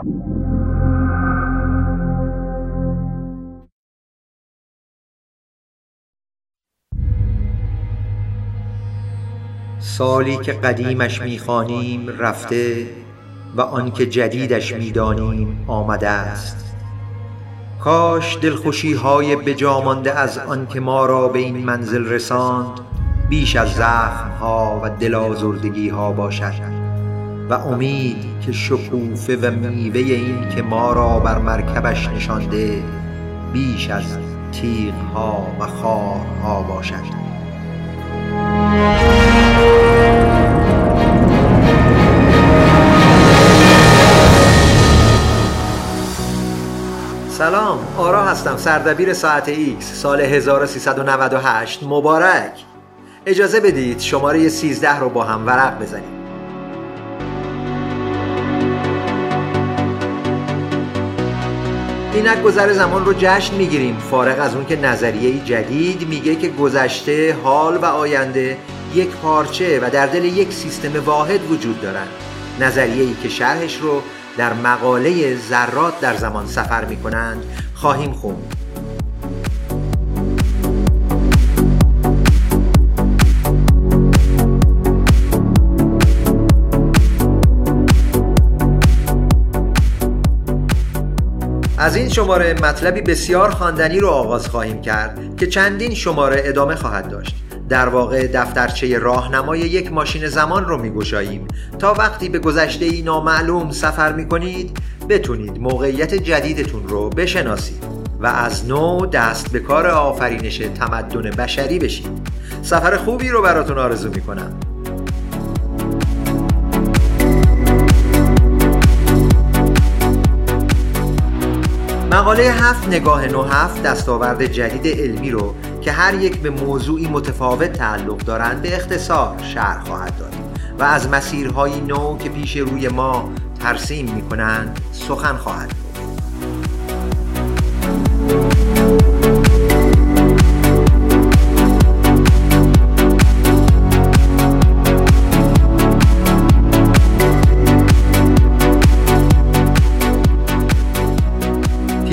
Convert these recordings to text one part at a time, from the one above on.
سالی که قدیمش می خوانیم رفته و آن که جدیدش می دانیم آمده ست کاش دلخوشی های به جا مانده از آن که ما را به این منزل رساند بیش از زخم ها و دل آزردگی ها باشد. و امید که شکوفه و میوه این که ما را بر مرکبش نشانده بیش از تیغ ها و خارها باشد. سلام آرا هستم سردبیر ساعت ایکس سال 1398 مبارک. اجازه بدید شماره 13 رو با هم ورق بزنیم. اینک گذر زمان رو جشن می‌گیریم. فارغ از اون که نظریه جدید میگه که گذشته حال و آینده یک پارچه و در دل یک سیستم واحد وجود دارند نظریه ای که شرحش رو در مقاله ذرات در زمان سفر می کنند خواهیم خوند. از این شماره مطلبی بسیار خواندنی رو آغاز خواهیم کرد که چندین شماره ادامه خواهد داشت. در واقع دفترچه راهنمای یک ماشین زمان رو میگشاییم. تا وقتی به گذشته ای نامعلوم سفر می‌کنید بتونید موقعیت جدیدتون رو بشناسید و از نو دست به کار آفرینش تمدن بشری بشید. سفر خوبی رو براتون آرزو می‌کنم. مقاله هفت نگاه نو هفت دستاورد جدید علمی رو که هر یک به موضوعی متفاوت تعلق دارند به اختصار شرح خواهد داد و از مسیرهای نو که پیش روی ما ترسیم می کنند سخن خواهد بود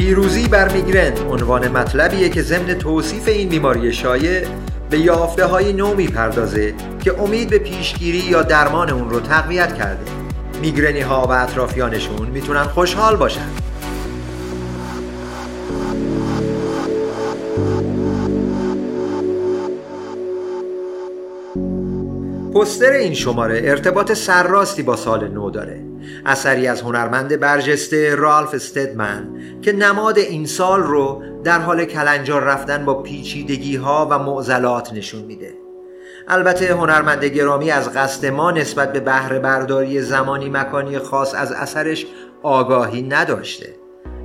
پیروزی بر میگرن عنوان مطلبیه که ضمن توصیف این بیماری شایع به یافته های نو می‌پردازه که امید به پیشگیری یا درمان اون رو تقویت کرده. میگرنی ها و اطرافیانشون می‌تونن خوشحال باشن. پستر این شماره ارتباط سرراستی با سال نو داره. اثری از هنرمند برجسته رالف استدمن که نماد این سال رو در حال کلنجار رفتن با پیچیدگی ها و معضلات نشون میده. البته هنرمند گرامی از قصد ما نسبت به بهره برداری زمانی مکانی خاص از اثرش آگاهی نداشته.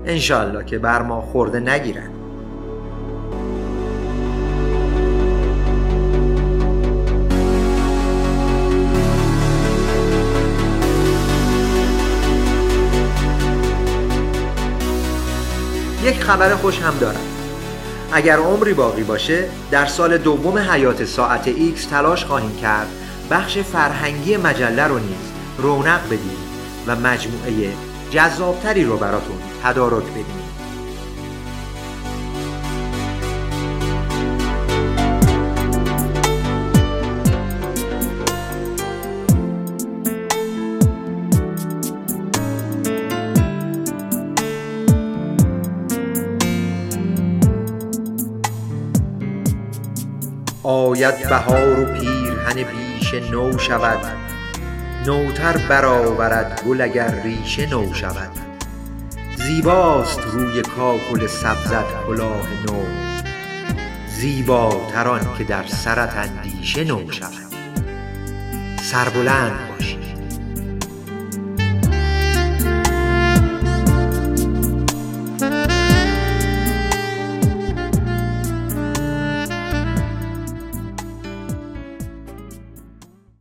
انشالله که بر ما خورده نگیرن. یک خبر خوش هم دارم. اگر عمری باقی باشه در سال دوم حیات ساعت X تلاش خواهیم کرد بخش فرهنگی مجله رو نیز رونق بدیم و مجموعه جذابتری رو براتون تدارک بدیم. آید بهار و پیرهن بیشه نو شود. نوتر برآورد گل اگر ریشه نو شود. زیباست روی کاکل سبزت کلاه نو. زیباتر آن که در سرت اندیشه نو شود. سربلند باشید